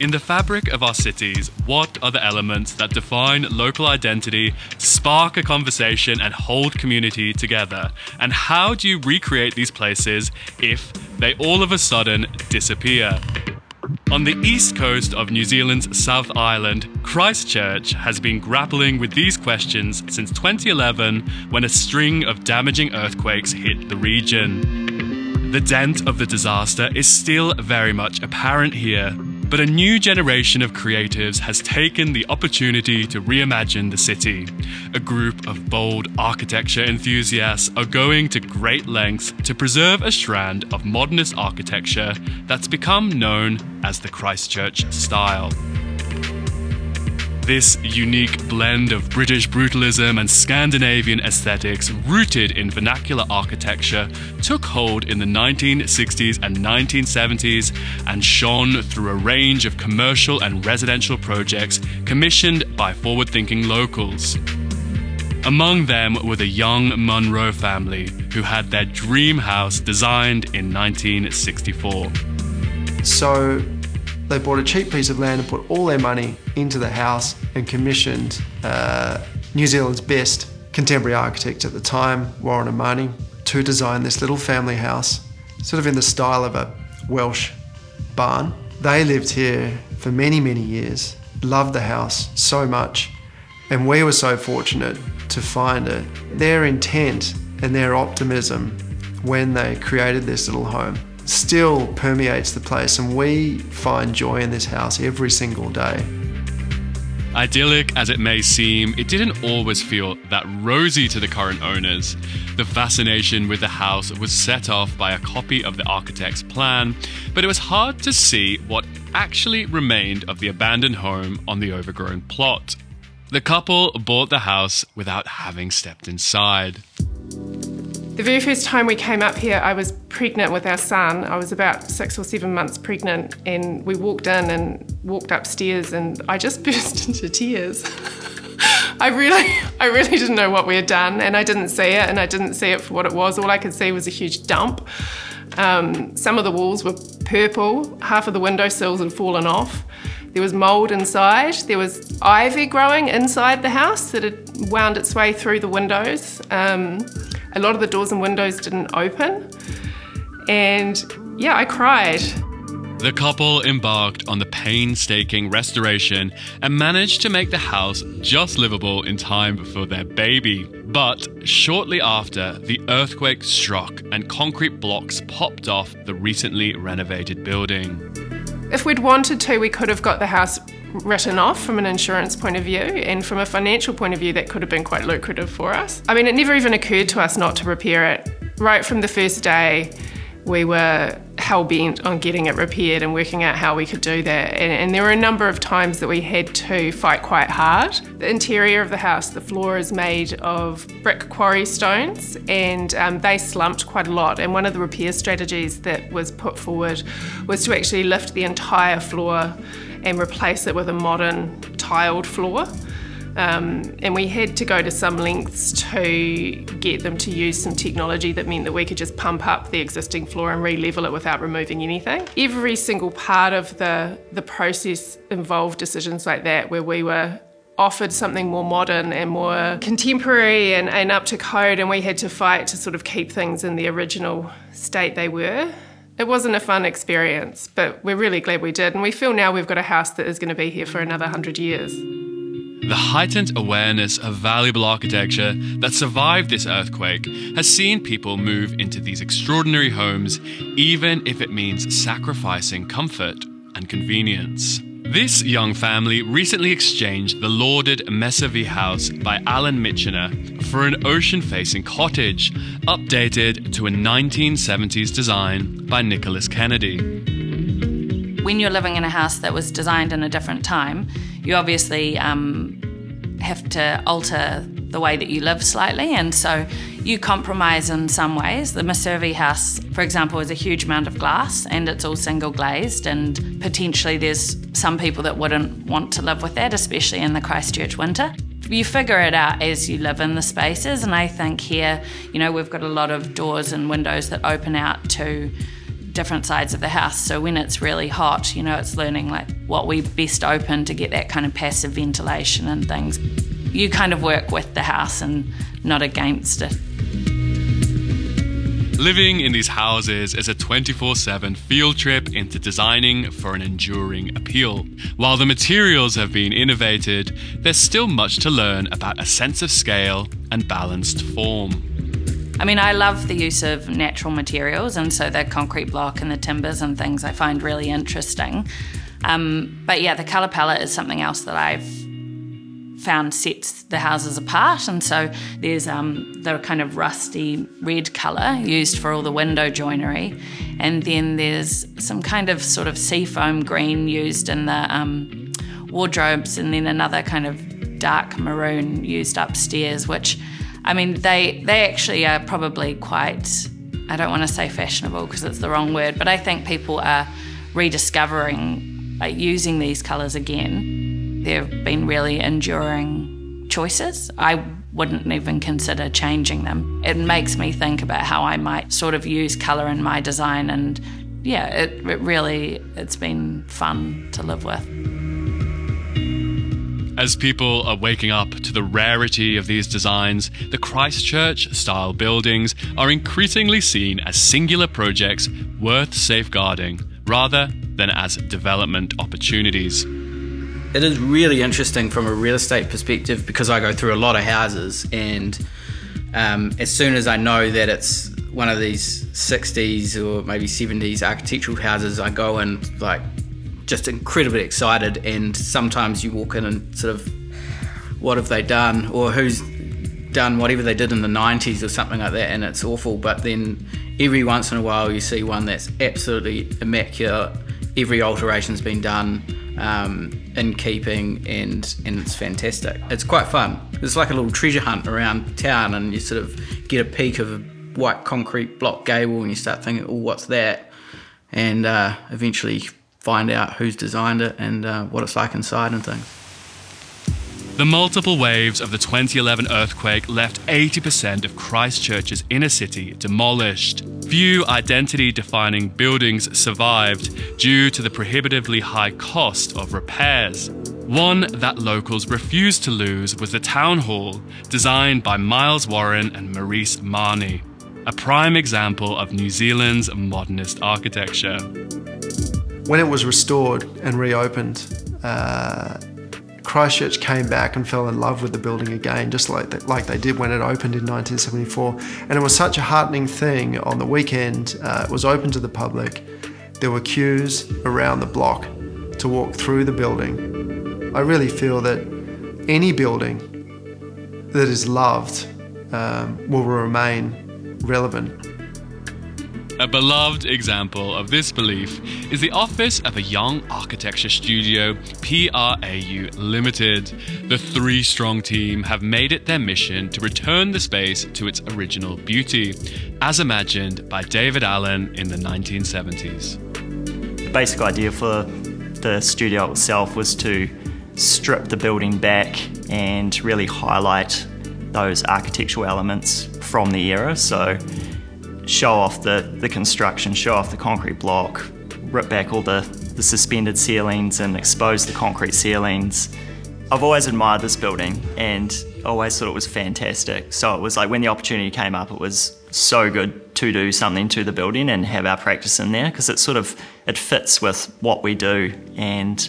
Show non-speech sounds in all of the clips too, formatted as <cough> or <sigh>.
In the fabric of our cities, what are the elements that define local identity, spark a conversation, and hold community together? And how do you recreate these places if they all of a sudden disappear? On the east coast of New Zealand's South Island, Christchurch has been grappling with these questions since 2011 when a string of damaging earthquakes hit the region. The dent of the disaster is still very much apparent here, but a new generation of creatives has taken the opportunity to reimagine the city. A group of bold architecture enthusiasts are going to great lengths to preserve a strand of modernist architecture that's become known as the Christchurch style. This unique blend of British brutalism and Scandinavian aesthetics, rooted in vernacular architecture, took hold in the 1960s and 1970s and shone through a range of commercial and residential projects commissioned by forward thinking locals. Among them were the young Munro family, who had their dream house designed in 1964. So they bought a cheap piece of land and put all their money into the house and commissioned uh, New Zealand's best contemporary architect at the time, Warren and Mahoney, to design this little family house, sort of in the style of a Welsh barn. They lived here for many, many years, loved the house so much, and we were so fortunate to find it. Their intent and their optimism when they created this little home still permeates the place, and we find joy in this house every single day. Idyllic as it may seem, it didn't always feel that rosy to the current owners. The fascination with the house was set off by a copy of the architect's plan, but it was hard to see what actually remained of the abandoned home on the overgrown plot. The couple bought the house without having stepped inside. The very first time we came up here, I was pregnant with our son. I was about six or seven months pregnant, and we walked in and walked upstairs, and I just <laughs> burst into tears. <laughs> I really, I really didn't know what we had done, and I didn't see it, and I didn't see it for what it was. All I could see was a huge dump. Um, some of the walls were purple, half of the window sills had fallen off. There was mould inside. There was ivy growing inside the house that had wound its way through the windows. Um, a lot of the doors and windows didn't open. And yeah, I cried. The couple embarked on the painstaking restoration and managed to make the house just livable in time for their baby. But shortly after, the earthquake struck and concrete blocks popped off the recently renovated building. If we'd wanted to, we could have got the house written off from an insurance point of view, and from a financial point of view, that could have been quite lucrative for us. I mean, it never even occurred to us not to repair it. Right from the first day, we were hell bent on getting it repaired and working out how we could do that. And, and, there were a number of times that we had to fight quite hard. The interior of the house, the floor is made of brick quarry stones and um, they slumped quite a lot. And one of the repair strategies that was put forward was to actually lift the entire floor and replace it with a modern tiled floor. Um, and we had to go to some lengths to get them to use some technology that meant that we could just pump up the existing floor and re-level it without removing anything. Every single part of the, the process involved decisions like that where we were offered something more modern and more contemporary and, and up to code and we had to fight to sort of keep things in the original state they were. It wasn't a fun experience, but we're really glad we did. And we feel now we've got a house that is going to be here for another 100 years. The heightened awareness of valuable architecture that survived this earthquake has seen people move into these extraordinary homes, even if it means sacrificing comfort and convenience. This young family recently exchanged the lauded Mesavie house by Alan Mitchener for an ocean facing cottage, updated to a 1970s design by Nicholas Kennedy. When you're living in a house that was designed in a different time, you obviously um, have to alter the way that you live slightly, and so you compromise in some ways. The Mesavie house, for example, is a huge amount of glass and it's all single glazed, and potentially there's some people that wouldn't want to live with that, especially in the Christchurch winter. You figure it out as you live in the spaces, and I think here, you know, we've got a lot of doors and windows that open out to different sides of the house. So when it's really hot, you know, it's learning like what we best open to get that kind of passive ventilation and things. You kind of work with the house and not against it. Living in these houses is a 24 7 field trip into designing for an enduring appeal. While the materials have been innovated, there's still much to learn about a sense of scale and balanced form. I mean, I love the use of natural materials, and so the concrete block and the timbers and things I find really interesting. Um, but yeah, the colour palette is something else that I've found sets the houses apart. And so there's um, the kind of rusty red colour used for all the window joinery. And then there's some kind of sort of seafoam green used in the um, wardrobes, and then another kind of dark maroon used upstairs, which I mean, they they actually are probably quite. I don't want to say fashionable because it's the wrong word, but I think people are rediscovering like, using these colours again. They've been really enduring choices. I wouldn't even consider changing them. It makes me think about how I might sort of use colour in my design, and yeah, it, it really it's been fun to live with. As people are waking up to the rarity of these designs, the Christchurch style buildings are increasingly seen as singular projects worth safeguarding rather than as development opportunities. It is really interesting from a real estate perspective because I go through a lot of houses, and um, as soon as I know that it's one of these 60s or maybe 70s architectural houses, I go and like just incredibly excited. And sometimes you walk in and sort of, what have they done? Or who's done whatever they did in the 90s or something like that, and it's awful. But then every once in a while, you see one that's absolutely immaculate. Every alteration's been done um, in keeping, and and it's fantastic. It's quite fun. It's like a little treasure hunt around town, and you sort of get a peek of a white concrete block gable, and you start thinking, "Oh, what's that?" And uh, eventually find out who's designed it and uh, what it's like inside and things. The multiple waves of the 2011 earthquake left 80% of Christchurch's inner city demolished. Few identity defining buildings survived due to the prohibitively high cost of repairs. One that locals refused to lose was the town hall, designed by Miles Warren and Maurice Mahoney, a prime example of New Zealand's modernist architecture. When it was restored and reopened, uh, Christchurch came back and fell in love with the building again, just like they, like they did when it opened in 1974. And it was such a heartening thing. On the weekend, uh, it was open to the public. There were queues around the block to walk through the building. I really feel that any building that is loved um, will remain relevant. A beloved example of this belief is the office of a young architecture studio, PRAU Limited. The three strong team have made it their mission to return the space to its original beauty, as imagined by David Allen in the 1970s. The basic idea for the studio itself was to strip the building back and really highlight those architectural elements from the era. So show off the, the construction, show off the concrete block, rip back all the, the suspended ceilings and expose the concrete ceilings. I've always admired this building and always thought it was fantastic. So it was like when the opportunity came up, it was so good to do something to the building and have our practice in there because it sort of it fits with what we do and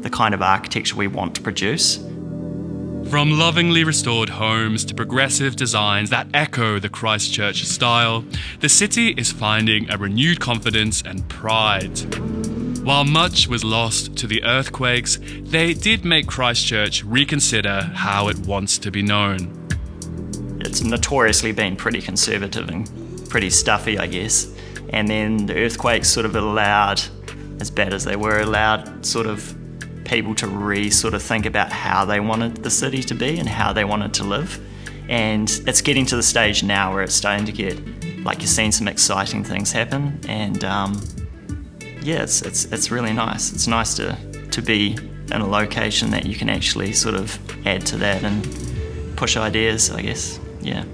the kind of architecture we want to produce. From lovingly restored homes to progressive designs that echo the Christchurch style, the city is finding a renewed confidence and pride. While much was lost to the earthquakes, they did make Christchurch reconsider how it wants to be known. It's notoriously been pretty conservative and pretty stuffy, I guess. And then the earthquakes sort of allowed, as bad as they were, allowed sort of people to re sort of think about how they wanted the city to be and how they wanted to live. And it's getting to the stage now where it's starting to get like you're seeing some exciting things happen. And um, yeah, it's, it's, it's really nice. It's nice to, to be in a location that you can actually sort of add to that and push ideas, I guess. Yeah.